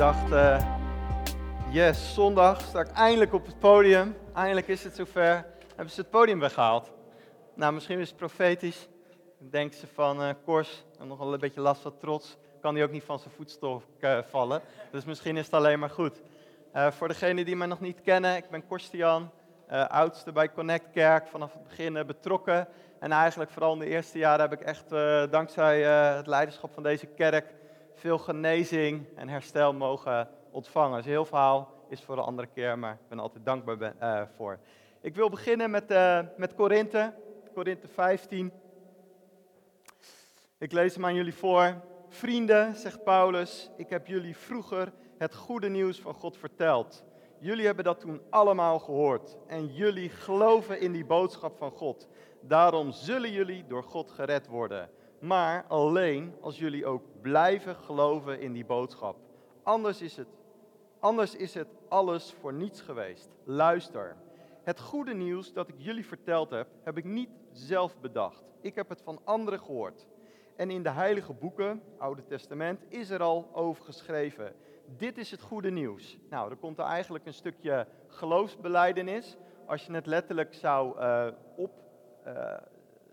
dacht, uh, yes, zondag sta ik eindelijk op het podium. Eindelijk is het zover. Hebben ze het podium weggehaald. Nou, misschien is het profetisch. Denken ze van, uh, Kors, nog wel een beetje last van trots. Kan hij ook niet van zijn voetstok uh, vallen. Dus misschien is het alleen maar goed. voor degenen die mij nog niet kennen, ik ben Korstian. oudste bij Connect Kerk, vanaf het begin betrokken. En eigenlijk vooral in de eerste jaren heb ik echt, dankzij het leiderschap van deze kerk veel genezing en herstel mogen ontvangen. Een heel verhaal, is voor een andere keer, maar ik ben altijd dankbaar uh, voor. Ik wil beginnen met, uh, met Korinthe, Korinthe 15. Ik lees hem aan jullie voor. Vrienden, zegt Paulus, ik heb jullie vroeger het goede nieuws van God verteld. Jullie hebben dat toen allemaal gehoord en jullie geloven in die boodschap van God. Daarom zullen jullie door God gered worden maar alleen als jullie ook blijven geloven in die boodschap. Anders is het, anders is het alles voor niets geweest. Luister. Het goede nieuws dat ik jullie verteld heb, heb ik niet zelf bedacht. Ik heb het van anderen gehoord. En in de heilige boeken, Oude Testament, is er al over geschreven. Dit is het goede nieuws. Nou, er komt er eigenlijk een stukje geloofsbeleidenis. Als je het letterlijk zou uh, op, uh,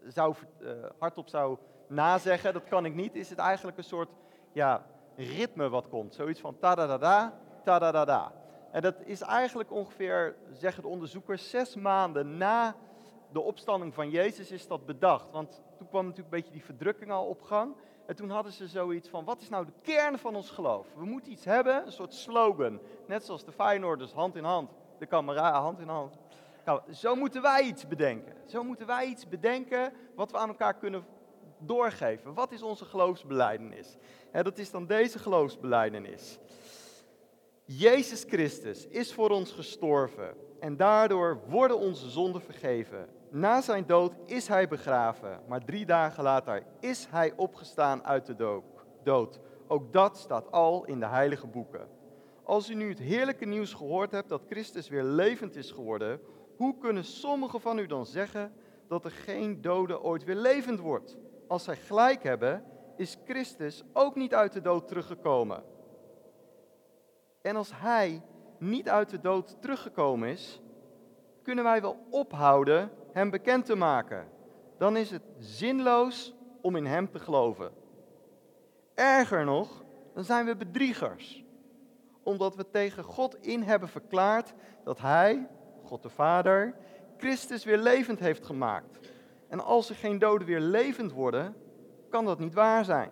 zou, uh, hardop zou nazeggen, dat kan ik niet, is het eigenlijk een soort ja, ritme wat komt. Zoiets van ta-da-da-da, ta-da-da-da. En dat is eigenlijk ongeveer, zeggen de onderzoekers, zes maanden na de opstanding van Jezus is dat bedacht. Want toen kwam natuurlijk een beetje die verdrukking al op gang. En toen hadden ze zoiets van, wat is nou de kern van ons geloof? We moeten iets hebben, een soort slogan. Net zoals de Feyenoorders, hand in hand. De kamera, hand in hand. Nou, zo moeten wij iets bedenken. Zo moeten wij iets bedenken wat we aan elkaar kunnen doorgeven. Wat is onze geloofsbeleidenis? En dat is dan deze geloofsbeleidenis. Jezus Christus is voor ons gestorven en daardoor worden onze zonden vergeven. Na zijn dood is hij begraven, maar drie dagen later is hij opgestaan uit de dood. Ook dat staat al in de heilige boeken. Als u nu het heerlijke nieuws gehoord hebt dat Christus weer levend is geworden, hoe kunnen sommigen van u dan zeggen dat er geen dode ooit weer levend wordt? Als zij gelijk hebben, is Christus ook niet uit de dood teruggekomen. En als Hij niet uit de dood teruggekomen is, kunnen wij wel ophouden Hem bekend te maken. Dan is het zinloos om in Hem te geloven. Erger nog, dan zijn we bedriegers, omdat we tegen God in hebben verklaard dat Hij, God de Vader, Christus weer levend heeft gemaakt. En als er geen doden weer levend worden, kan dat niet waar zijn.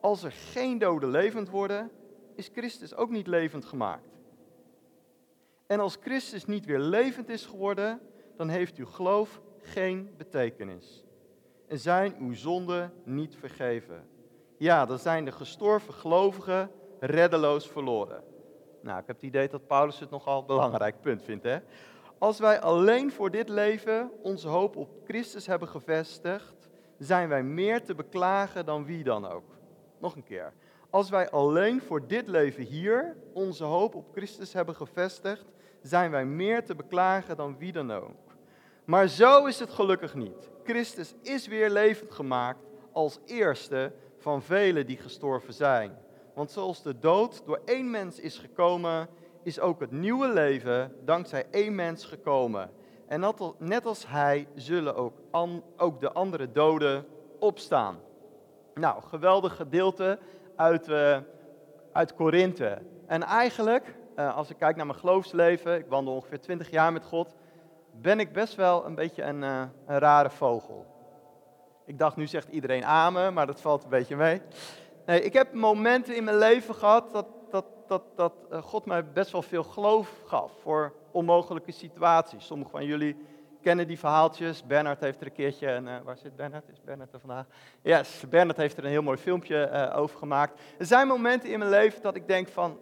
Als er geen doden levend worden, is Christus ook niet levend gemaakt. En als Christus niet weer levend is geworden, dan heeft uw geloof geen betekenis. En zijn uw zonden niet vergeven. Ja, dan zijn de gestorven gelovigen reddeloos verloren. Nou, ik heb het idee dat Paulus het nogal belangrijk punt vindt, hè? Als wij alleen voor dit leven onze hoop op Christus hebben gevestigd, zijn wij meer te beklagen dan wie dan ook. Nog een keer. Als wij alleen voor dit leven hier onze hoop op Christus hebben gevestigd, zijn wij meer te beklagen dan wie dan ook. Maar zo is het gelukkig niet. Christus is weer levend gemaakt als eerste van velen die gestorven zijn. Want zoals de dood door één mens is gekomen, is ook het nieuwe leven dankzij één mens gekomen. En net als hij zullen ook, ook de andere doden opstaan. Nou, geweldig gedeelte uit, uh, uit Korinthe. En eigenlijk, uh, als ik kijk naar mijn geloofsleven, ik wandel ongeveer 20 jaar met God, ben ik best wel een beetje een, uh, een rare vogel. Ik dacht, nu zegt iedereen amen, maar dat valt een beetje mee. Nee, ik heb momenten in mijn leven gehad dat, dat, dat eh, God mij best wel veel geloof gaf voor onmogelijke situaties. Sommigen van jullie kennen die verhaaltjes. Bernard heeft er een keertje, en, uh, waar zit Bernard? Is Bernard er vandaag? Yes, Bernard heeft er een heel mooi filmpje uh, over gemaakt. Er zijn momenten in mijn leven dat ik denk van,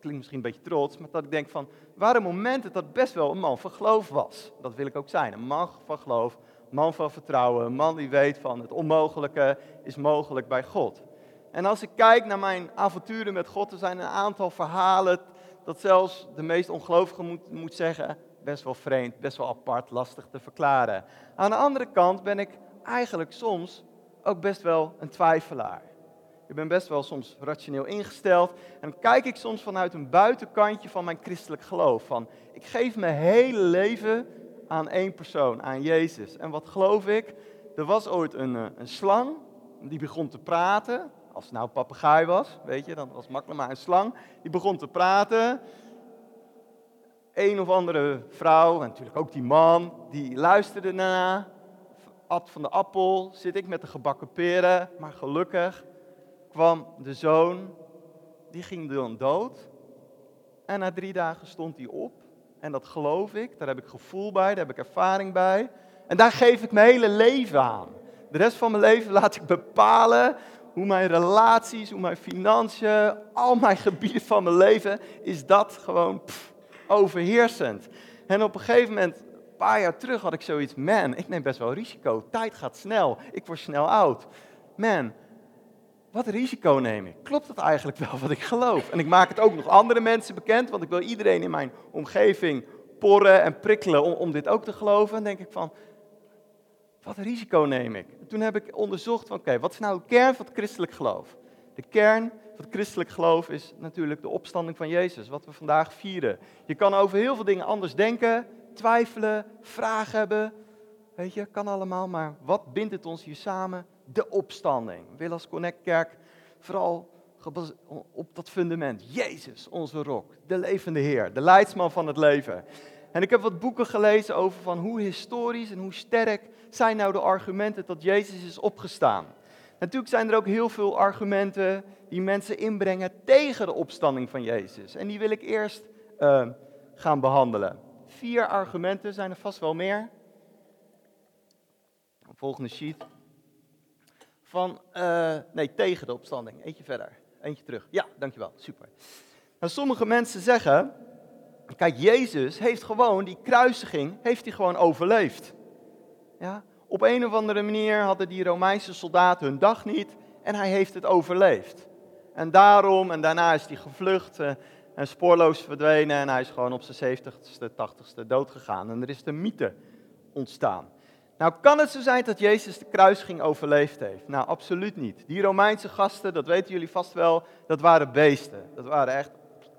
klinkt misschien een beetje trots, maar dat ik denk van, waren momenten dat best wel een man van geloof was. Dat wil ik ook zijn, een man van geloof, een man van vertrouwen, een man die weet van het onmogelijke is mogelijk bij God. En als ik kijk naar mijn avonturen met God, er zijn een aantal verhalen dat zelfs de meest ongelovige moet, moet zeggen, best wel vreemd, best wel apart, lastig te verklaren. Aan de andere kant ben ik eigenlijk soms ook best wel een twijfelaar. Ik ben best wel soms rationeel ingesteld. En kijk ik soms vanuit een buitenkantje van mijn christelijk geloof. Van, ik geef mijn hele leven aan één persoon, aan Jezus. En wat geloof ik? Er was ooit een, eh, een slang, die begon te praten. Als het nou een papegaai was, weet je, dan was het makkelijk, maar een slang. Die begon te praten. Een of andere vrouw, en natuurlijk ook die man, die luisterde naar, at van de appel, zit ik met de gebakken peren. Maar gelukkig kwam de zoon, die ging dan dood. En na drie dagen stond hij op. En dat geloof ik, daar heb ik gevoel bij, daar heb ik ervaring bij. En daar geef ik mijn hele leven aan. De rest van mijn leven laat ik bepalen hoe mijn relaties, hoe mijn financiën, al mijn gebieden van mijn leven, is dat gewoon overheersend. En op een gegeven moment, een paar jaar terug, had ik zoiets, man, ik neem best wel risico. Tijd gaat snel, ik word snel oud. Man, wat risico neem ik? Klopt dat eigenlijk wel wat ik geloof? En ik maak het ook nog andere mensen bekend, want ik wil iedereen in mijn omgeving porren en prikkelen om, om dit ook te geloven. En denk ik van, wat risico neem ik? toen heb ik onderzocht oké, wat is nou de kern van het christelijk geloof? De kern van het christelijk geloof is natuurlijk de opstanding van Jezus, wat we vandaag vieren. Je kan over heel veel dingen anders denken, twijfelen, vragen hebben. Weet je, kan allemaal, maar wat bindt het ons hier samen? De opstanding. We als Connect Kerk vooral op dat fundament. Jezus, onze rok, de levende Heer, de leidsman van het leven. En ik heb wat boeken gelezen over van hoe historisch en hoe sterk zijn nou de argumenten dat Jezus is opgestaan. Natuurlijk zijn er ook heel veel argumenten die mensen inbrengen tegen de opstanding van Jezus. En die wil ik eerst uh, gaan behandelen. Vier argumenten, zijn er vast wel meer. Volgende sheet. Van, uh, nee, tegen de opstanding. Eentje verder. Eentje terug. Ja, dankjewel. Super. Nou, sommige mensen zeggen, kijk, Jezus heeft gewoon die kruisiging, heeft hij gewoon overleefd. Ja? Op een of andere manier hadden die Romeinse soldaten hun dag niet en hij heeft het overleefd. En daarom, en daarna is hij gevlucht uh, en spoorloos verdwenen en hij is gewoon op zijn 70ste, 80ste dood gegaan. En er is de mythe ontstaan. Nou, kan het zo zijn dat Jezus de kruising overleefd heeft? Nou, absoluut niet. Die Romeinse gasten, dat weten jullie vast wel, dat waren beesten. Dat waren echt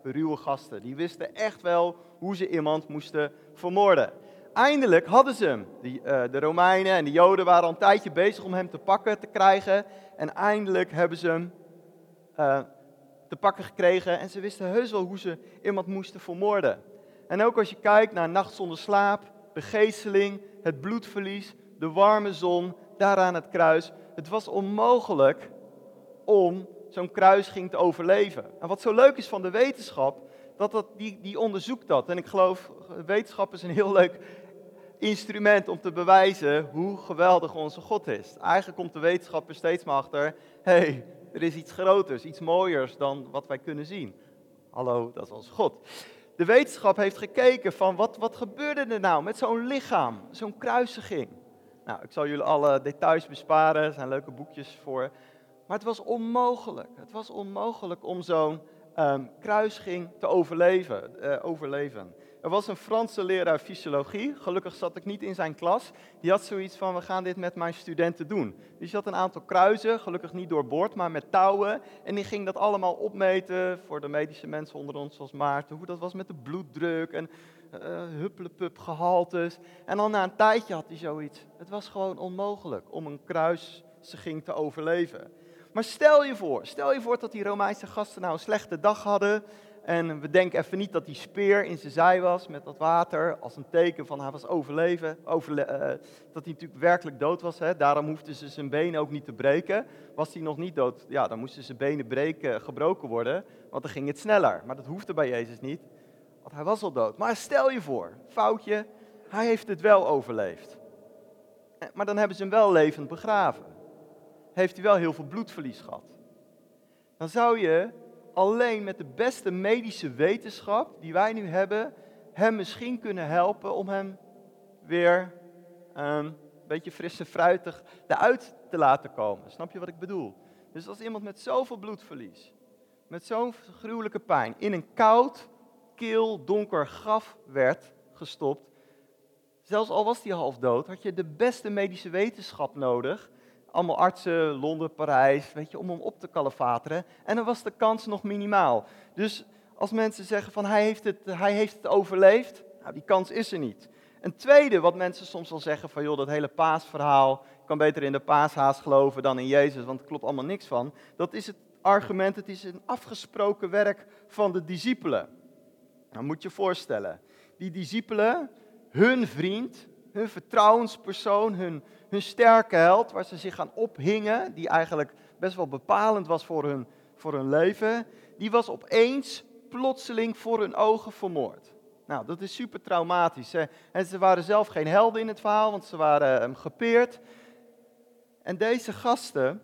ruwe gasten. Die wisten echt wel hoe ze iemand moesten vermoorden. Eindelijk hadden ze hem. Uh, de Romeinen en de Joden waren al een tijdje bezig om hem te pakken te krijgen. En eindelijk hebben ze hem uh, te pakken gekregen. En ze wisten heus wel hoe ze iemand moesten vermoorden. En ook als je kijkt naar nacht zonder slaap, begeesteling, het bloedverlies, de warme zon, daar aan het kruis. Het was onmogelijk om zo'n kruising te overleven. En wat zo leuk is van de wetenschap, dat, dat die, die onderzoekt dat. En ik geloof, wetenschap is een heel leuk instrument om te bewijzen hoe geweldig onze God is. Eigenlijk komt de wetenschap er steeds maar achter, hé, hey, er is iets groters, iets mooiers dan wat wij kunnen zien. Hallo, dat is onze God. De wetenschap heeft gekeken van wat, wat gebeurde er nou met zo'n lichaam, zo'n kruisiging. Nou, ik zal jullie alle details besparen, er zijn leuke boekjes voor. Maar het was onmogelijk. Het was onmogelijk om zo'n um, kruising te overleven, uh, overleven. Er was een Franse leraar fysiologie, gelukkig zat ik niet in zijn klas. Die had zoiets van, we gaan dit met mijn studenten doen. Dus hij had een aantal kruisen, gelukkig niet doorboord, maar met touwen. En die ging dat allemaal opmeten voor de medische mensen onder ons, zoals Maarten. Hoe dat was met de bloeddruk en uh. En dan na een tijdje had hij zoiets. Het was gewoon onmogelijk om een kruisging te overleven. Maar stel je voor, stel je voor dat die Romeinse gasten nou een slechte dag hadden. En we denken even niet dat die speer in zijn zij was met dat water. Als een teken van hij was overleven. Overle uh, dat hij natuurlijk werkelijk dood was. Hè. Daarom hoefden ze zijn benen ook niet te breken. Was hij nog niet dood, ja, dan moesten zijn benen breken, gebroken worden. Want dan ging het sneller. Maar dat hoefde bij Jezus niet. Want hij was al dood. Maar stel je voor, foutje, hij heeft het wel overleefd. Eh, maar dan hebben ze hem wel levend begraven heeft hij wel heel veel bloedverlies gehad. Dan zou je alleen met de beste medische wetenschap die wij nu hebben, hem misschien kunnen helpen om hem weer een beetje fris en fruitig eruit te laten komen. Snap je wat ik bedoel? Dus als iemand met zoveel bloedverlies, met zo'n gruwelijke pijn, in een koud, kil, donker graf werd gestopt, zelfs al was hij half dood, had je de beste medische wetenschap nodig allemaal artsen, Londen, Parijs, weet je, om hem op te kalefateren. En dan was de kans nog minimaal. Dus als mensen zeggen van hij heeft het, hij heeft het overleefd, nou, die kans is er niet. Een tweede wat mensen soms wel zeggen van joh, dat hele paasverhaal, ik kan beter in de paashaas geloven dan in Jezus, want er klopt allemaal niks van. Dat is het argument, het is een afgesproken werk van de discipelen. Nou moet je je voorstellen, die discipelen, hun vriend, hun vertrouwenspersoon, hun, hun sterke held, waar ze zich aan ophingen, die eigenlijk best wel bepalend was voor hun, voor hun leven, die was opeens plotseling voor hun ogen vermoord. Nou, dat is super traumatisch. Hè? En ze waren zelf geen helden in het verhaal, want ze waren um, gepeerd. En deze gasten,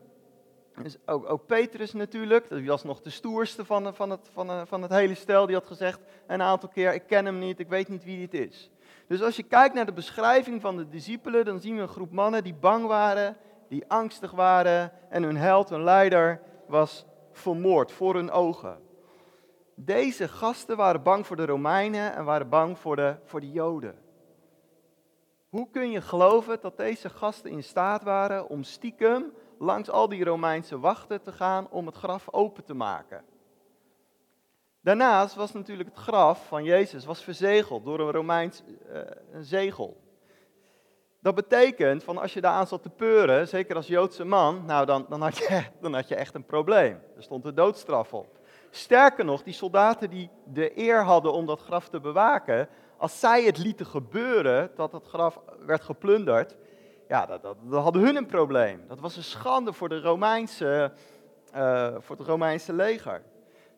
dus ook, ook Petrus natuurlijk, die was nog de stoerste van, van, het, van, van het hele stel, die had gezegd een aantal keer, ik ken hem niet, ik weet niet wie dit is. Dus als je kijkt naar de beschrijving van de discipelen, dan zien we een groep mannen die bang waren, die angstig waren en hun held, hun leider, was vermoord voor hun ogen. Deze gasten waren bang voor de Romeinen en waren bang voor de, voor de Joden. Hoe kun je geloven dat deze gasten in staat waren om stiekem langs al die Romeinse wachten te gaan om het graf open te maken? Daarnaast was natuurlijk het graf van Jezus was verzegeld door een Romeins uh, een zegel. Dat betekent, van als je daar aan zat te peuren, zeker als Joodse man, nou dan, dan, had je, dan had je echt een probleem. Er stond de doodstraf op. Sterker nog, die soldaten die de eer hadden om dat graf te bewaken, als zij het lieten gebeuren, dat het graf werd geplunderd, ja, dat, dat, hadden hun een probleem. Dat was een schande voor, de Romeinse, uh, voor het Romeinse leger.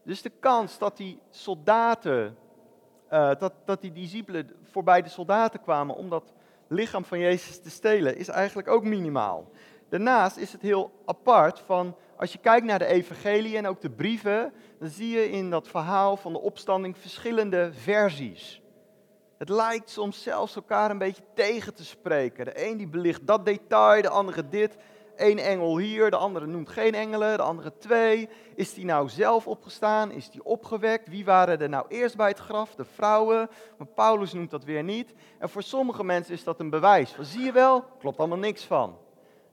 Dus de kans dat die soldaten, uh, dat, dat die discipelen voorbij de soldaten kwamen om dat lichaam van Jezus te stelen, is eigenlijk ook minimaal. Daarnaast is het heel apart van, als je kijkt naar de evangelie en ook de brieven, dan zie je in dat verhaal van de opstanding verschillende versies. Het lijkt soms zelfs elkaar een beetje tegen te spreken. De een die belicht dat detail, de andere dit. Eén engel hier, de andere noemt geen engelen, de andere twee. Is die nou zelf opgestaan? Is die opgewekt? Wie waren er nou eerst bij het graf? De vrouwen. Maar Paulus noemt dat weer niet. En voor sommige mensen is dat een bewijs. Van, zie je wel, klopt allemaal niks van.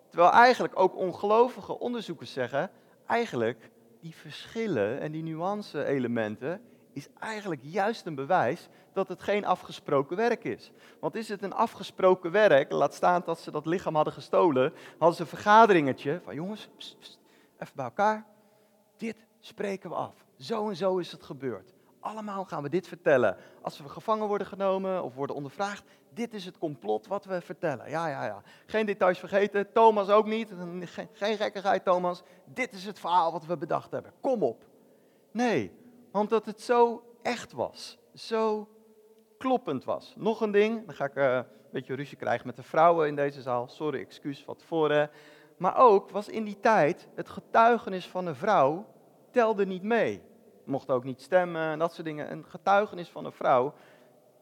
Terwijl eigenlijk ook ongelovige onderzoekers zeggen, eigenlijk die verschillen en die nuance-elementen is eigenlijk juist een bewijs dat het geen afgesproken werk is. Want is het een afgesproken werk, laat staan dat ze dat lichaam hadden gestolen, hadden ze een vergaderingetje van jongens, even bij elkaar, dit spreken we af. Zo en zo is het gebeurd. Allemaal gaan we dit vertellen. Als we gevangen worden genomen of worden ondervraagd, dit is het complot wat we vertellen. Ja, ja, ja. Geen details vergeten. Thomas ook niet. Geen, geen Thomas. Dit is het verhaal wat we bedacht hebben. Kom op. Nee, want dat het zo echt was. Zo kloppend was. Nog een ding, dan ga ik uh, een beetje ruzie krijgen met de vrouwen in deze zaal. Sorry, excuus van tevoren. Maar ook was in die tijd het getuigenis van een vrouw telde niet mee. Mocht ook niet stemmen en dat soort dingen. Een getuigenis van een vrouw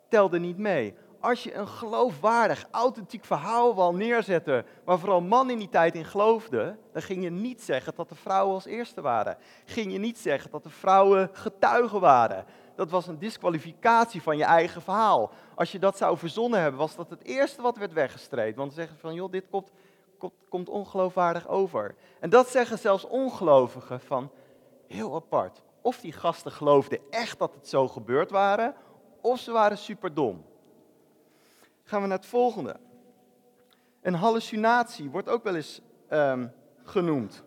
telde niet mee als je een geloofwaardig, authentiek verhaal wil neerzetten, waar vooral mannen in die tijd in geloofden, dan ging je niet zeggen dat de vrouwen als eerste waren. Ging je niet zeggen dat de vrouwen getuigen waren. Dat was een disqualificatie van je eigen verhaal. Als je dat zou verzonnen hebben, was dat het eerste wat werd weggestreed. Want ze zeggen van, joh, dit komt, komt, komt ongeloofwaardig over. En dat zeggen zelfs ongelovigen van, heel apart. Of die gasten geloofden echt dat het zo gebeurd waren, of ze waren superdom gaan we naar het volgende. Een hallucinatie wordt ook wel eens um, genoemd.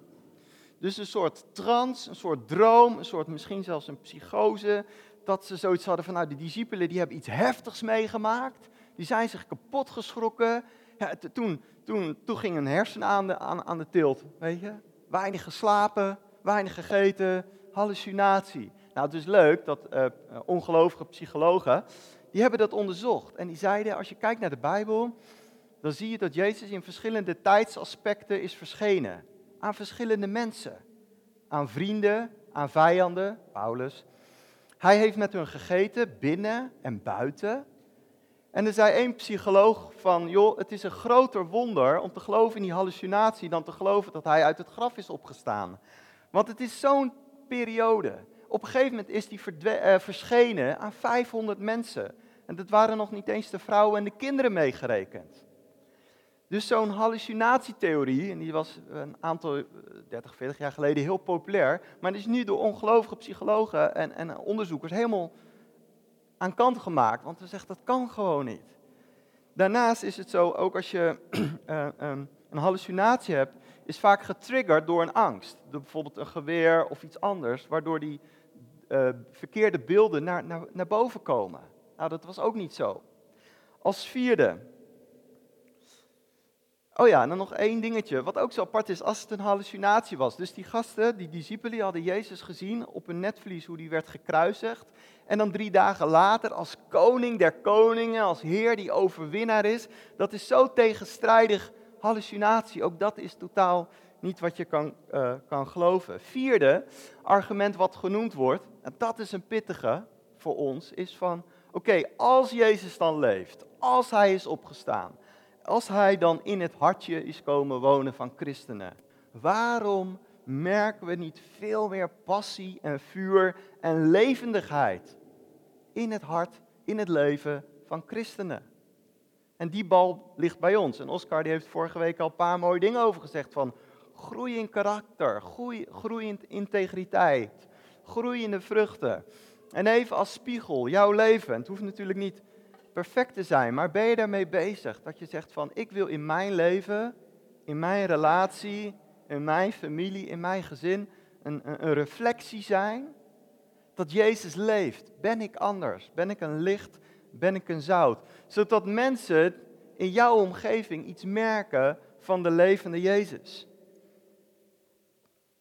Dus een soort trance, een soort droom, een soort misschien zelfs een psychose. Dat ze zoiets hadden van, nou, de discipelen die hebben iets heftigs meegemaakt. Die zijn zich kapot geschrokken. Ja, toen, toen, toen ging een hersen aan de, aan, aan de tilt, weet je. Weinig geslapen, weinig gegeten, hallucinatie. Nou, het is leuk dat uh, ongelovige psychologen die hebben dat onderzocht. En die zeiden, als je kijkt naar de Bijbel, dan zie je dat Jezus in verschillende tijdsaspecten is verschenen. Aan verschillende mensen. Aan vrienden, aan vijanden, Paulus. Hij heeft met hun gegeten, binnen en buiten. En er zei één psycholoog van, joh, het is een groter wonder om te geloven in die hallucinatie dan te geloven dat hij uit het graf is opgestaan. Want het is zo'n periode. Op een gegeven moment is hij uh, verschenen aan 500 mensen. En dat waren nog niet eens de vrouwen en de kinderen meegerekend. Dus zo'n hallucinatietheorie, en die was een aantal, 30, eh, 40 jaar geleden heel populair, maar die is nu door ongelovige psychologen en, en onderzoekers helemaal aan kant gemaakt, want ze zeggen dat kan gewoon niet. Daarnaast is het zo, ook als je uh, um, een hallucinatie hebt, is vaak getriggerd door een angst. Door bijvoorbeeld een geweer of iets anders, waardoor die uh, verkeerde beelden naar, naar, naar boven komen. Nou, dat was ook niet zo. Als vierde. Oh ja, en dan nog één dingetje, wat ook zo apart is, als het een hallucinatie was. Dus die gasten, die discipelen, hadden Jezus gezien op een netvlies hoe die werd gekruisigd. En dan drie dagen later als koning der koningen, als heer die overwinnaar is. Dat is zo tegenstrijdig hallucinatie. Ook dat is totaal niet wat je kan, uh, kan geloven. Vierde argument wat genoemd wordt, en dat is een pittige voor ons, is van, oké, als Jezus dan leeft, als hij is opgestaan, als hij dan in het hartje is komen wonen van christenen, waarom merken we niet veel meer passie en vuur en levendigheid in het hart, in het leven van christenen? En die bal ligt bij ons. En Oscar die heeft vorige week al een paar mooie dingen over gezegd van groei in karakter, groei, groei in integriteit, groei in de vruchten. En even als spiegel, jouw leven. Het hoeft natuurlijk niet perfect te zijn, maar ben je daarmee bezig? Dat je zegt van ik wil in mijn leven, in mijn relatie, in mijn familie, in mijn gezin een, een, een reflectie zijn dat Jezus leeft. Ben ik anders? Ben ik een licht? Ben ik een zout? Zodat mensen in jouw omgeving iets merken van de levende Jezus.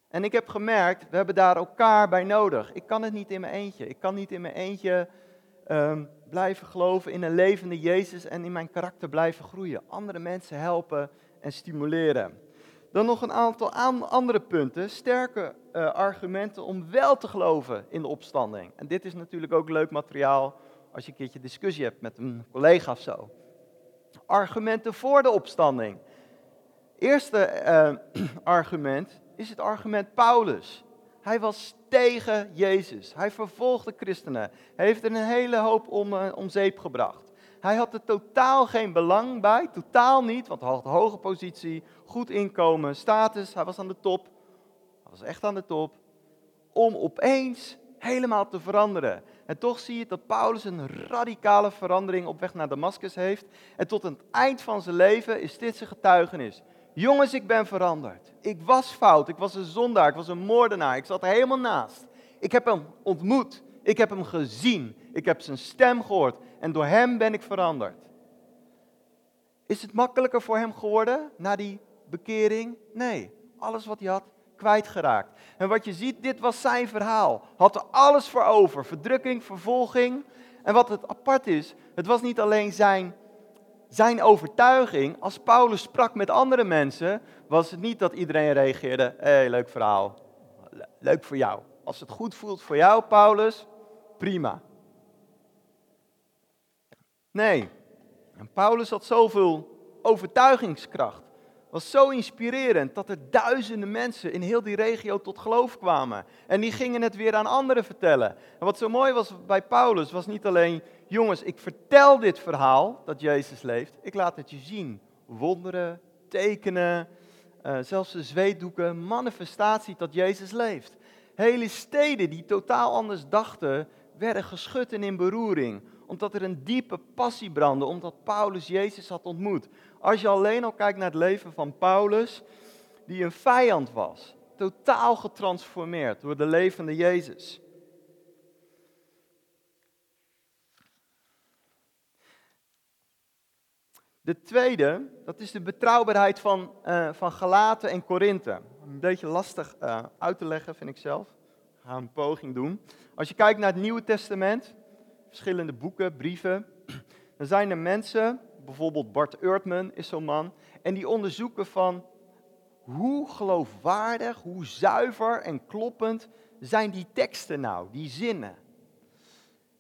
En ik heb gemerkt, we hebben daar elkaar bij nodig. Ik kan het niet in mijn eentje. Ik kan niet in mijn eentje ehm, blijven geloven in een levende Jezus en in mijn karakter blijven groeien. Andere mensen helpen en stimuleren. Dan nog een aantal andere punten, sterke uh, argumenten om wel te geloven in de opstanding. En dit is natuurlijk ook leuk materiaal als je een keertje discussie hebt met een collega of zo. Argumenten voor de opstanding. Eerste uh, argument is het argument Paulus. Hij was tegen Jezus. Hij vervolgde christenen. Hij heeft er een hele hoop om, uh, om zeep gebracht. Hij had er totaal geen belang bij, totaal niet, want hij had hoge positie, goed inkomen, status, hij was aan de top. Hij was echt aan de top. Om opeens helemaal te veranderen. En toch zie je dat Paulus een radicale verandering op weg naar Damascus heeft. En tot het eind van zijn leven is dit zijn getuigenis. Jongens, ik ben veranderd. Ik was fout, ik was een zondaar, ik was een moordenaar, ik zat er helemaal naast. Ik heb hem ontmoet, ik heb hem gezien, ik heb zijn stem gehoord en door hem ben ik veranderd. Is het makkelijker voor hem geworden na die bekering? Nee, alles wat hij had, kwijtgeraakt. En wat je ziet, dit was zijn verhaal. Had er alles voor over. Verdrukking, vervolging. En wat het apart is, het was niet alleen zijn, zijn overtuiging. Als Paulus sprak met andere mensen, was het niet dat iedereen reageerde. Hé, hey, leuk verhaal. Leuk voor jou. Als het goed voelt voor jou, Paulus, prima. Nee, en Paulus had zoveel overtuigingskracht was zo inspirerend dat er duizenden mensen in heel die regio tot geloof kwamen. En die gingen het weer aan anderen vertellen. En wat zo mooi was bij Paulus was niet alleen, jongens, ik vertel dit verhaal dat Jezus leeft, ik laat het je zien. Wonderen, tekenen, uh, zelfs de zweetdoeken, manifestatie dat Jezus leeft. Hele steden die totaal anders dachten, werden geschud en in beroering omdat er een diepe passie brandde, omdat Paulus Jezus had ontmoet. Als je alleen al kijkt naar het leven van Paulus, die een vijand was, totaal getransformeerd door de levende Jezus. De tweede, dat is de betrouwbaarheid van, uh, van Galaten en Korinthe. Een beetje lastig uh, uit te leggen, vind ik zelf. Ik ga een poging doen. Als je kijkt naar het Nieuwe Testament, verschillende boeken, brieven. Dan zijn er mensen, bijvoorbeeld Bart Eurtman is zo'n man, en die onderzoeken van hoe geloofwaardig, hoe zuiver en kloppend zijn die teksten nou, die zinnen.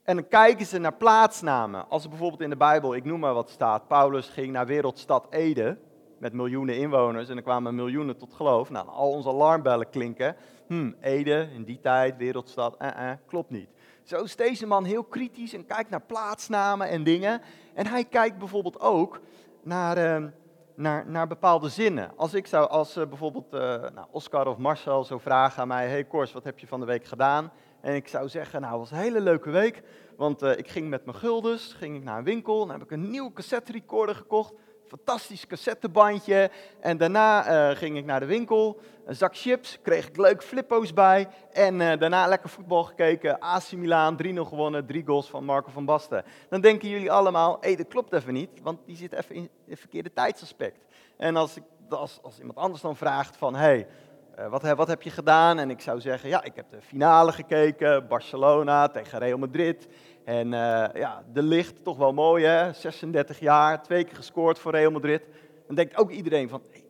En dan kijken ze naar plaatsnamen. Als er bijvoorbeeld in de Bijbel, ik noem maar wat staat, Paulus ging naar wereldstad Ede met miljoenen inwoners en er kwamen miljoenen tot geloof. Nou, al onze alarmbellen klinken. Hm, Ede in die tijd, wereldstad, eh, eh, klopt niet. Zo is deze man heel kritisch en kijkt naar plaatsnamen en dingen. En hij kijkt bijvoorbeeld ook naar, uh, naar, naar bepaalde zinnen. Als ik zou, als uh, bijvoorbeeld uh, nou, Oscar of Marcel zou vragen aan mij, hey Kors, wat heb je van de week gedaan? En ik zou zeggen, nou, het was een hele leuke week, want uh, ik ging met mijn guldens, ging ik naar een winkel, dan heb ik een nieuwe cassette recorder gekocht, fantastisch cassettebandje. En daarna uh, ging ik naar de winkel, een zak chips, kreeg ik leuk flippo's bij. En uh, daarna lekker voetbal gekeken, AC Milan, 3-0 gewonnen, drie goals van Marco van Basten. Dan denken jullie allemaal, hé, dat klopt even niet, want die zit even in het verkeerde tijdsaspect. En als, ik, als, als iemand anders dan vraagt van, hé, hey, uh, wat, wat, heb je gedaan? En ik zou zeggen, ja, ik heb de finale gekeken, Barcelona tegen Real Madrid. En uh, ja, de licht, toch wel mooi hè, 36 jaar, twee keer gescoord voor Real Madrid. Dan denkt ook iedereen van, hey,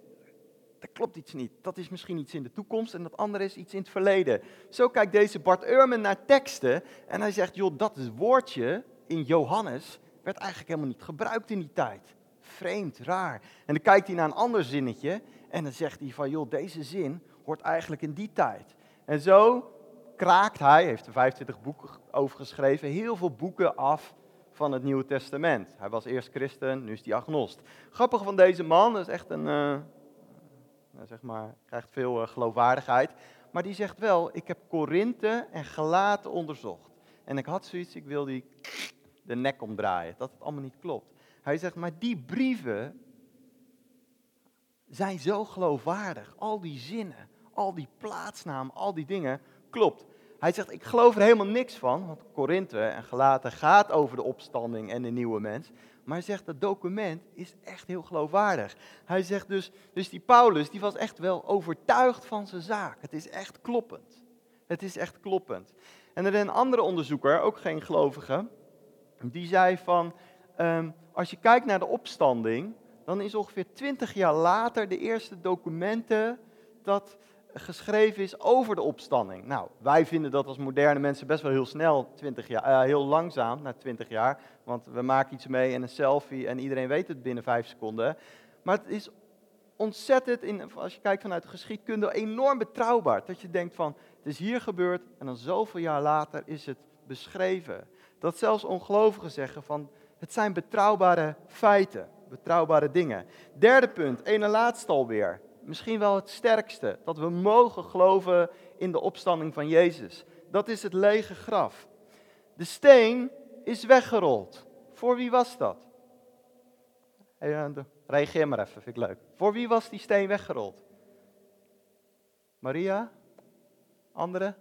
dat klopt iets niet. Dat is misschien iets in de toekomst en dat andere is iets in het verleden. Zo kijkt deze Bart Ehrman naar teksten en hij zegt, joh, dat woordje in Johannes werd eigenlijk helemaal niet gebruikt in die tijd. Vreemd, raar. En dan kijkt hij naar een ander zinnetje en dan zegt hij van, joh, deze zin hoort eigenlijk in die tijd. En zo kraakt hij, heeft er 25 boeken over geschreven, heel veel boeken af van het Nieuwe Testament. Hij was eerst christen, nu is hij agnost. Grappig van deze man, dat is echt een, uh, zeg maar, krijgt veel uh, geloofwaardigheid. Maar die zegt wel, ik heb Korinthe en Gelaten onderzocht. En ik had zoiets, ik wil die de nek omdraaien, dat het allemaal niet klopt. Hij zegt, maar die brieven zijn zo geloofwaardig. Al die zinnen, al die plaatsnamen, al die dingen, klopt. Hij zegt, ik geloof er helemaal niks van, want Korinthe en Galaten gaat over de opstanding en de nieuwe mens. Maar hij zegt, dat document is echt heel geloofwaardig. Hij zegt dus, dus die Paulus, die was echt wel overtuigd van zijn zaak. Het is echt kloppend. Het is echt kloppend. En er is een andere onderzoeker, ook geen gelovige, die zei van, um, als je kijkt naar de opstanding, dan is ongeveer twintig jaar later de eerste documenten dat geschreven is over de opstanding. Nou, wij vinden dat als moderne mensen best wel heel snel, 20 jaar, uh, heel langzaam, na 20 jaar. Want we maken iets mee en een selfie en iedereen weet het binnen 5 seconden. Maar het is ontzettend, in, als je kijkt vanuit de geschiedkunde, enorm betrouwbaar. Dat je denkt van, het is hier gebeurd en dan zoveel jaar later is het beschreven. Dat zelfs ongelovigen zeggen van, het zijn betrouwbare feiten, betrouwbare dingen. Derde punt, ene laatste alweer misschien wel het sterkste, dat we mogen geloven in de opstanding van Jezus. Dat is het lege graf. De steen is weggerold. Voor wie was dat? Even, reageer maar even, vind ik leuk. Voor wie was die steen weggerold? Maria? Andere?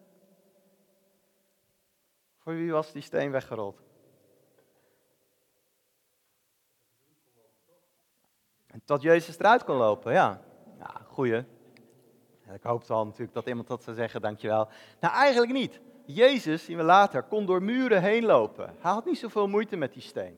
Voor wie was die steen weggerold? Tot Jezus eruit kon lopen, ja. Goeie. Ik hoopte al natuurlijk dat iemand dat zou zeggen, dankjewel. Nou, eigenlijk niet. Jezus, zien we later, kon door muren heen lopen. Hij had niet zoveel moeite met die steen.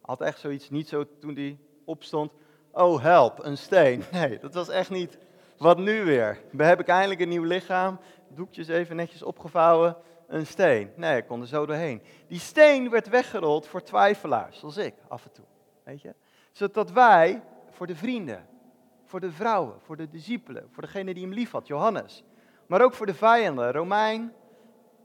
Had echt zoiets, niet zo toen hij opstond, oh help, een steen. Nee, dat was echt niet, wat nu weer? We ik eindelijk een nieuw lichaam, doekjes even netjes opgevouwen, een steen. Nee, ik kon er zo doorheen. Die steen werd weggerold voor twijfelaars, zoals ik af en toe. Weet je? Zodat wij, voor de vrienden, voor de vrouwen, voor de discipelen, voor degene die hem lief had, Johannes. Maar ook voor de vijanden, Romein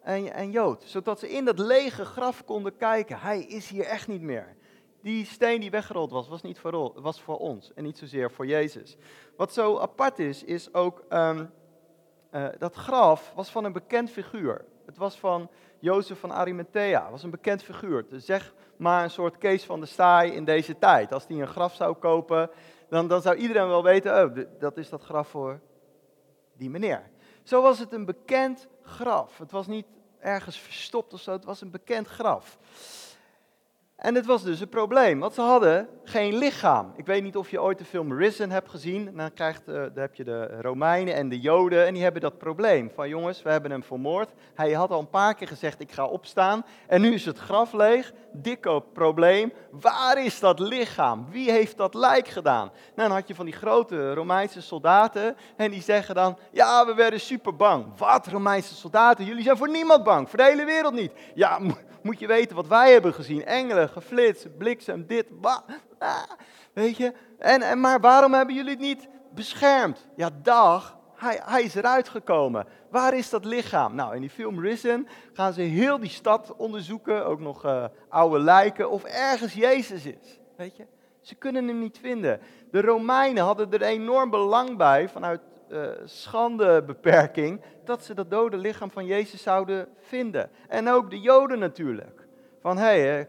en, en Jood. Zodat ze in dat lege graf konden kijken. Hij is hier echt niet meer. Die steen die weggerold was, was, niet voor, was voor ons en niet zozeer voor Jezus. Wat zo apart is, is ook um, uh, dat graf was van een bekend figuur. Het was van Jozef van Arimathea, was een bekend figuur. Dus zeg maar een soort Kees van de Staai in deze tijd. Als hij een graf zou kopen, dan, dan zou iedereen wel weten, oh, dat is dat graf voor die meneer. Zo was het een bekend graf. Het was niet ergens verstopt of zo, het was een bekend graf. En het was dus een probleem, want ze hadden geen lichaam. Ik weet niet of je ooit de film Risen hebt gezien. Dan, krijgt, uh, dan heb je de Romeinen en de Joden en die hebben dat probleem. Van jongens, we hebben hem vermoord. Hij had al een paar keer gezegd, ik ga opstaan. En nu is het graf leeg. Dikke probleem. Waar is dat lichaam? Wie heeft dat lijk gedaan? Nou, dan had je van die grote Romeinse soldaten. En die zeggen dan, ja, we werden super bang. Wat, Romeinse soldaten? Jullie zijn voor niemand bang. Voor de hele wereld niet. Ja, moet je weten wat wij hebben gezien. Engelen, geflits, bliksem, dit, ah, weet je. En, en, maar waarom hebben jullie het niet beschermd? Ja, dag, hij, hij is eruit gekomen. Waar is dat lichaam? Nou, in die film Risen gaan ze heel die stad onderzoeken, ook nog uh, oude lijken, of ergens Jezus is. Weet je? Ze kunnen hem niet vinden. De Romeinen hadden er enorm belang bij, vanuit uh, schandebeperking, dat ze dat dode lichaam van Jezus zouden vinden. En ook de Joden natuurlijk. Van hey,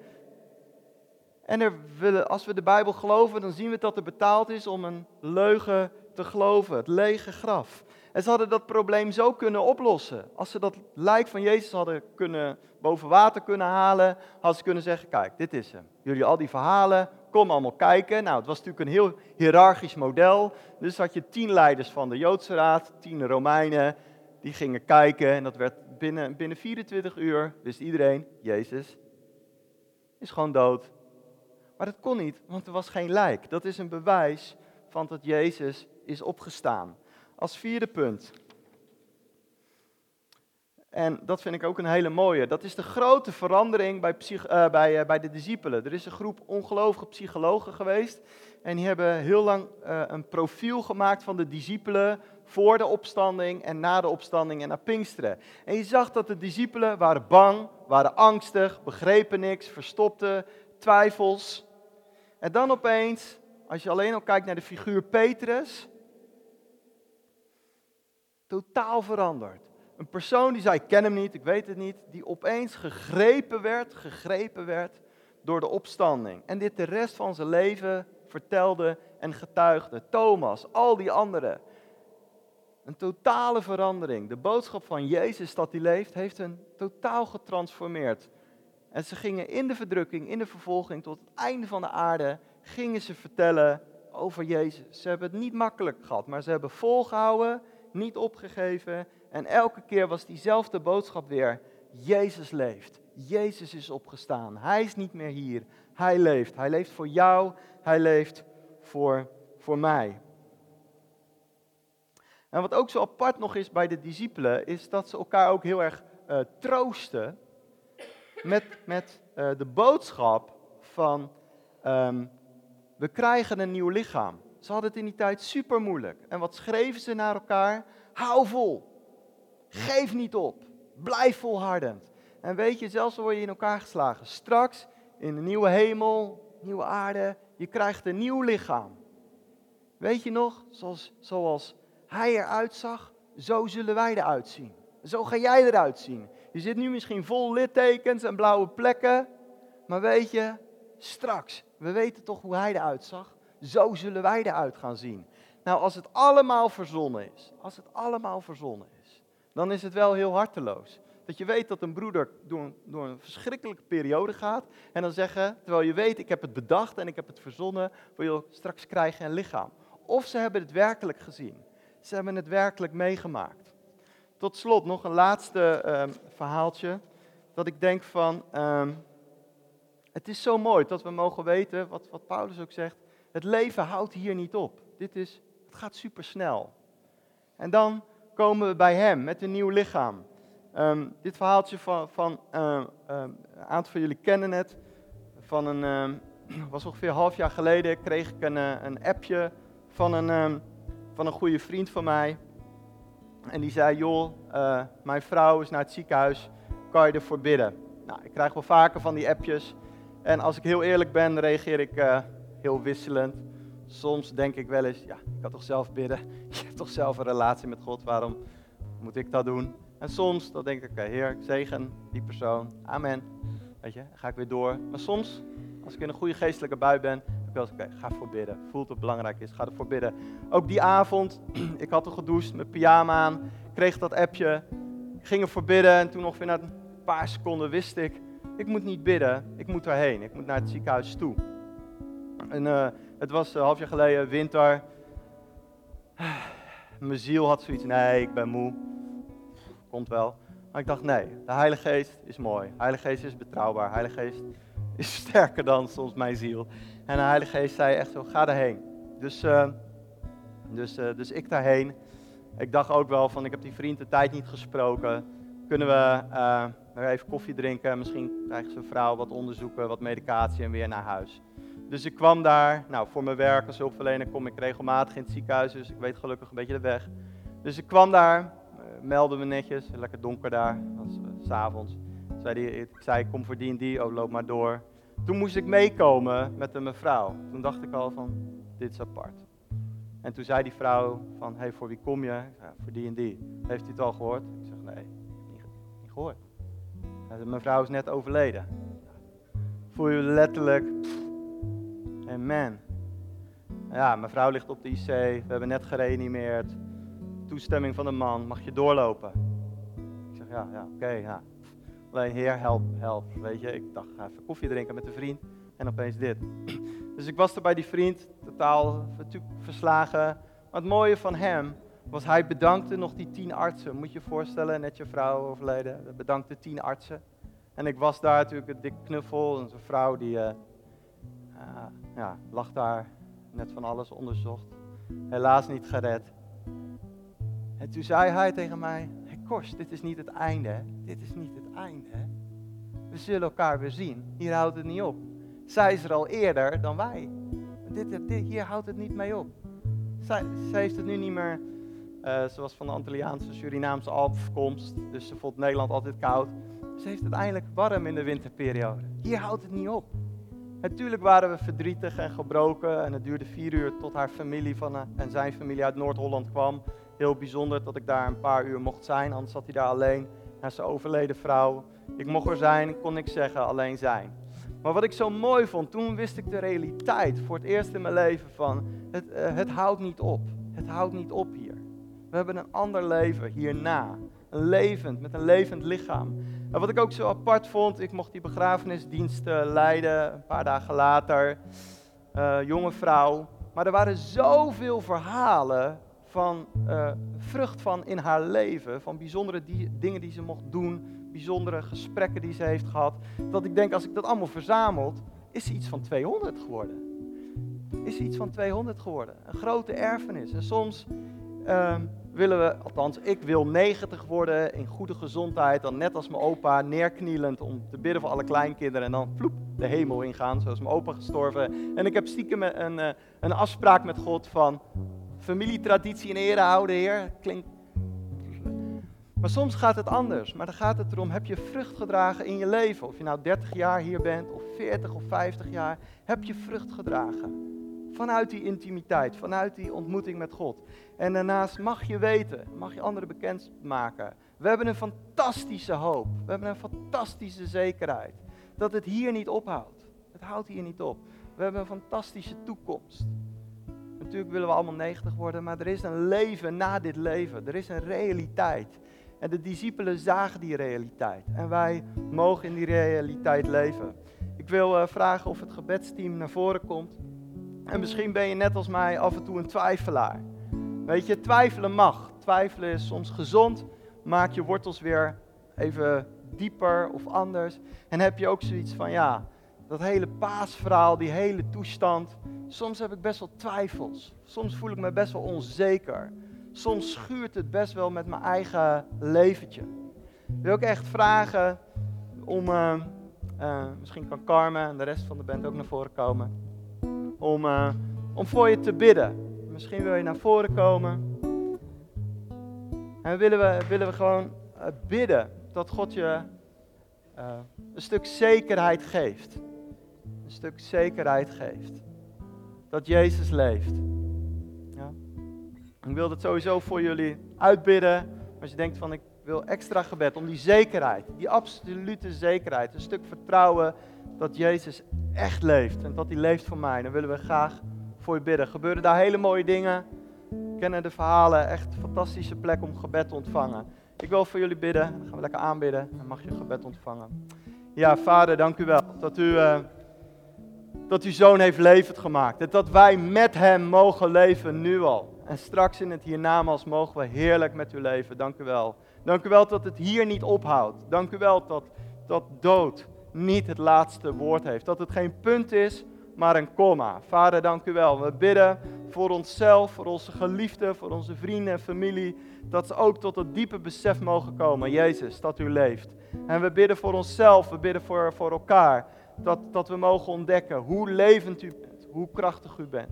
en er willen, als we de Bijbel geloven, dan zien we dat er betaald is om een leugen te geloven, het lege graf. En ze hadden dat probleem zo kunnen oplossen. Als ze dat lijk van Jezus hadden kunnen boven water kunnen halen, hadden ze kunnen zeggen, kijk, dit is hem. Jullie al die verhalen, kom allemaal kijken. Nou, het was natuurlijk een heel hiërarchisch model. Dus had je tien leiders van de Joodse Raad, tien Romeinen, die gingen kijken. En dat werd binnen, binnen 24 uur, wist iedereen, Jezus is gewoon dood. Maar dat kon niet, want er was geen lijk. Dat is een bewijs van dat Jezus is opgestaan. Als vierde punt. En dat vind ik ook een hele mooie. Dat is de grote verandering bij, uh, bij, uh, bij de discipelen. Er is een groep ongelovige psychologen geweest. En die hebben heel lang uh, een profiel gemaakt van de discipelen voor de opstanding en na de opstanding en na Pinksteren. En je zag dat de discipelen waren bang, waren angstig, begrepen niks, verstopten twijfels. En dan opeens, als je alleen al kijkt naar de figuur Petrus, totaal veranderd. Een persoon die zei, ik ken hem niet, ik weet het niet, die opeens gegrepen werd, gegrepen werd door de opstanding. En dit de rest van zijn leven vertelde en getuigde. Thomas, al die anderen. Een totale verandering. De boodschap van Jezus dat hij leeft, heeft hen totaal getransformeerd. En ze gingen in de verdrukking, in de vervolging, tot het einde van de aarde, gingen ze vertellen over Jezus. Ze hebben het niet makkelijk gehad, maar ze hebben volgehouden, niet opgegeven. En elke keer was diezelfde boodschap weer, Jezus leeft. Jezus is opgestaan. Hij is niet meer hier. Hij leeft. Hij leeft voor jou. Hij leeft voor, voor mij. En wat ook zo apart nog is bij de discipelen, is dat ze elkaar ook heel erg uh, troosten met, met uh, de boodschap van um, we krijgen een nieuw lichaam. Ze hadden het in die tijd super moeilijk. En wat schreven ze naar elkaar? Hou vol. Geef niet op. Blijf volhardend. En weet je, zelfs al word je in elkaar geslagen. Straks in een nieuwe hemel, nieuwe aarde, je krijgt een nieuw lichaam. Weet je nog, zoals, zoals hij eruit zag, zo zullen wij eruit zien. Zo ga jij eruit zien. Je zit nu misschien vol littekens en blauwe plekken. Maar weet je, straks, we weten toch hoe hij eruit zag. Zo zullen wij eruit gaan zien. Nou, als het allemaal verzonnen is, als het allemaal verzonnen is, dan is het wel heel harteloos. Dat je weet dat een broeder door, door een verschrikkelijke periode gaat. En dan zeggen, terwijl je weet, ik heb het bedacht en ik heb het verzonnen, wil je straks krijgen een lichaam. Of ze hebben het werkelijk gezien. Ze hebben het werkelijk meegemaakt. Tot slot nog een laatste um, verhaaltje. Dat ik denk van, um, het is zo mooi dat we mogen weten, wat, wat Paulus ook zegt, het leven houdt hier niet op. Dit is, het gaat super snel. En dan komen we bij hem met een nieuw lichaam. Um, dit verhaaltje van, van een aantal van jullie kennen het. Van een, was ongeveer een half jaar geleden kreeg ik een, eh, een appje van een, van een goede vriend van mij. En die zei, joh, uh, mijn vrouw is naar het ziekenhuis, kan je ervoor bidden? Nou, ik krijg wel vaker van die appjes. En als ik heel eerlijk ben, reageer ik uh, heel wisselend. Soms denk ik wel eens, ja, ik kan toch zelf bidden. Je hebt toch zelf een relatie met God, waarom moet ik dat doen? En soms dan denk ik, oké, Heer, ik zegen die persoon. Amen. Weet je, ga ik weer door. Maar soms, als ik in een goede geestelijke bui ben, wel oké, ga voor bidden. Voelt het belangrijk is, ga ervoor bidden. Ook die avond, ik had al gedoucht, mijn pyjama aan, kreeg dat appje, ging ervoor bidden en toen nog na een paar seconden wist ik, ik moet niet bidden, ik moet daarheen, ik moet naar het ziekenhuis toe. En uh, het was een half jaar geleden, winter. Mijn ziel had zoiets, nee, ik ben moe. Komt wel. Maar ik dacht, nee, de Heilige Geest is mooi. Heilige Geest is betrouwbaar. De Heilige Geest is sterker dan soms mijn ziel. En de Heilige Geest zei echt zo, ga daarheen. Dus, uh, dus, uh, dus ik daarheen. Ik dacht ook wel van, ik heb die vriend de tijd niet gesproken. Kunnen we uh, even koffie drinken? Misschien krijgen ze een vrouw wat onderzoeken, wat medicatie en weer naar huis. Dus ik kwam daar, nou voor mijn werk als hulpverlener kom ik regelmatig in het ziekenhuis, dus ik weet gelukkig een beetje de weg. Dus ik kwam daar, melden me netjes, lekker donker daar, was s'avonds. Ik zei, kom voor die en die, oh loop maar door. Toen moest ik meekomen met een mevrouw. Toen dacht ik al van, dit is apart. En toen zei die vrouw van, hey, voor wie kom je? Voor die en die. Heeft u het al gehoord? Ik zeg, nee, niet, niet gehoord. Mijn vrouw is net overleden. Voel je letterlijk, amen. Ja, mijn vrouw ligt op de IC, we hebben net gereanimeerd. Toestemming van de man, mag je doorlopen? Ik zeg, ja, ja, oké, ja. Alleen, heer, help, help. Weet je, ik dacht, ga even koffie drinken met een vriend. En opeens dit. Dus ik was er bij die vriend, totaal verslagen. Maar het mooie van hem was, hij bedankte nog die tien artsen. Moet je je voorstellen, net je vrouw overleden. Bedankte tien artsen. En ik was daar natuurlijk een dik knuffel. En zo'n vrouw die uh, ja, lag daar, net van alles onderzocht. Helaas niet gered. En toen zei hij tegen mij, hey Kors, dit is niet het einde. Dit is niet het einde. We zullen elkaar weer zien. Hier houdt het niet op. Zij is er al eerder dan wij. Dit, dit, hier houdt het niet mee op. Zij, zij heeft het nu niet meer. Uh, ze was van de Antilliaanse, Surinaamse afkomst. Dus ze vond Nederland altijd koud. Ze heeft het eindelijk warm in de winterperiode. Hier houdt het niet op. Natuurlijk waren we verdrietig en gebroken. En het duurde vier uur tot haar familie van, uh, en zijn familie uit Noord-Holland kwam. Heel bijzonder dat ik daar een paar uur mocht zijn. Anders zat hij daar alleen. Naar zijn overleden vrouw. Ik mocht er zijn, kon niks zeggen, alleen zijn. Maar wat ik zo mooi vond, toen wist ik de realiteit voor het eerst in mijn leven van, het, uh, het houdt niet op. Het houdt niet op hier. We hebben een ander leven hierna. Een levend, met een levend lichaam. En wat ik ook zo apart vond, ik mocht die begrafenisdienst leiden, een paar dagen later. Uh, jonge vrouw. Maar er waren zoveel verhalen van uh, vrucht van in haar leven, van bijzondere dingen die ze mocht doen, bijzondere gesprekken die ze heeft gehad, dat ik denk als ik dat allemaal verzamelt, is ze iets van 200 geworden. Is ze iets van 200 geworden. Een grote erfenis. En soms uh, willen we, althans ik wil 90 worden in goede gezondheid, dan net als mijn opa neerknielend om te bidden voor alle kleinkinderen en dan vloep de hemel ingaan, zoals mijn opa gestorven. En ik heb stiekem een, eh, een afspraak met God van familietraditie in ere houden, Heer. Klinkt maar soms gaat het anders. Maar dan gaat het erom, heb je vrucht gedragen in je leven? Of je nou 30 jaar hier bent, of 40 of 50 jaar. Heb je vrucht gedragen? Vanuit die intimiteit, vanuit die ontmoeting met God. En daarnaast mag je weten, mag je anderen bekendmaken. We hebben een fantastische hoop. We hebben een fantastische zekerheid. Dat het hier niet ophoudt. Het houdt hier niet op. We hebben een fantastische toekomst. Natuurlijk willen we allemaal 90 worden, maar er is een leven na dit leven. Er is een realiteit. En de discipelen zagen die realiteit. En wij mogen in die realiteit leven. Ik wil uh, vragen of het gebedsteam naar voren komt. En misschien ben je net als mij af en toe een twijfelaar. Weet je, twijfelen mag. Twijfelen is soms gezond. Maak je wortels weer even dieper of anders. En heb je ook zoiets van, ja, dat hele paasverhaal, die hele toestand. Soms heb ik best wel twijfels. Soms voel ik me best wel onzeker soms schuurt het best wel met mijn eigen leventje. Wil ook echt vragen om, uh, uh, misschien kan Carmen en de rest van de band ook naar voren komen, om, uh, om voor je te bidden. Misschien wil je naar voren komen. En willen we, willen we gewoon bidden dat God je een stuk zekerheid geeft. Een stuk zekerheid geeft. Dat Jezus leeft. Ik wil het sowieso voor jullie uitbidden. Als je denkt van ik wil extra gebed om die zekerheid, die absolute zekerheid, een stuk vertrouwen dat Jezus echt leeft en dat hij leeft voor mij. Dan willen we graag voor je bidden. Gebeuren daar hele mooie dingen. Kennen de verhalen, echt een fantastische plek om gebed te ontvangen. Ik wil voor jullie bidden. Dan gaan we lekker aanbidden. Dan mag je gebed ontvangen. Ja, vader, dank u wel dat u, uh, dat uw zoon heeft levend gemaakt. En dat wij met hem mogen leven nu al. En straks in het hiernamaals mogen we heerlijk met u leven. Dank u wel. Dank u wel dat het hier niet ophoudt. Dank u wel dat, dat dood niet het laatste woord heeft. Dat het geen punt is, maar een komma. Vader, dank u wel. We bidden voor onszelf, voor onze geliefden, voor onze vrienden en familie. Dat ze ook tot het diepe besef mogen komen, Jezus, dat u leeft. En we bidden voor onszelf, we bidden voor, voor elkaar. Dat, dat we mogen ontdekken hoe levend u bent, hoe krachtig u bent.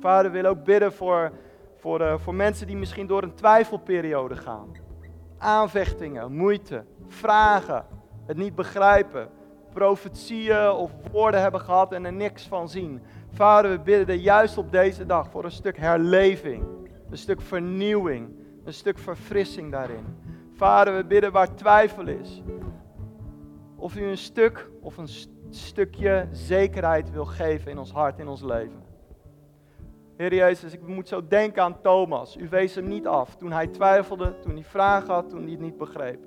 Vader, wil ook bidden voor, voor, uh, voor mensen die misschien door een twijfelperiode gaan. Aanvechtingen, moeite, vragen, het niet begrijpen. profetieën of woorden hebben gehad en er niks van zien. Vader, we bidden juist op deze dag voor een stuk herleving, een stuk vernieuwing, een stuk verfrissing daarin. Vader, we bidden waar twijfel is. Of u een stuk of een stukje zekerheid wil geven in ons hart, in ons leven. Heer Jezus, ik moet zo denken aan Thomas. U wees hem niet af toen hij twijfelde, toen hij vragen had, toen hij het niet begreep.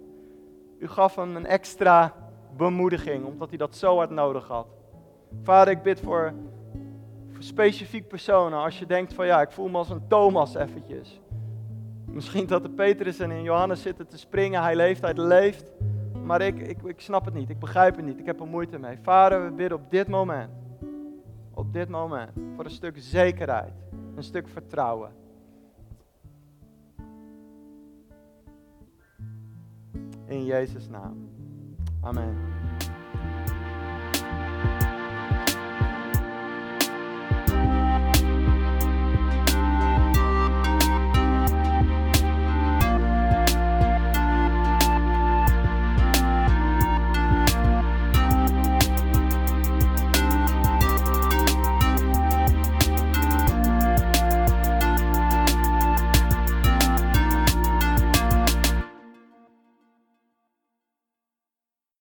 U gaf hem een extra bemoediging, omdat hij dat zo hard nodig had. Vader, ik bid voor, voor specifiek personen. Als je denkt van ja, ik voel me als een Thomas eventjes. Misschien dat de Petrus en Johannes zitten te springen, hij leeft, hij leeft. Maar ik, ik, ik snap het niet, ik begrijp het niet, ik heb er moeite mee. Vader, we bidden op dit moment, op dit moment, voor een stuk zekerheid, een stuk vertrouwen. In Jezus' naam. Amen.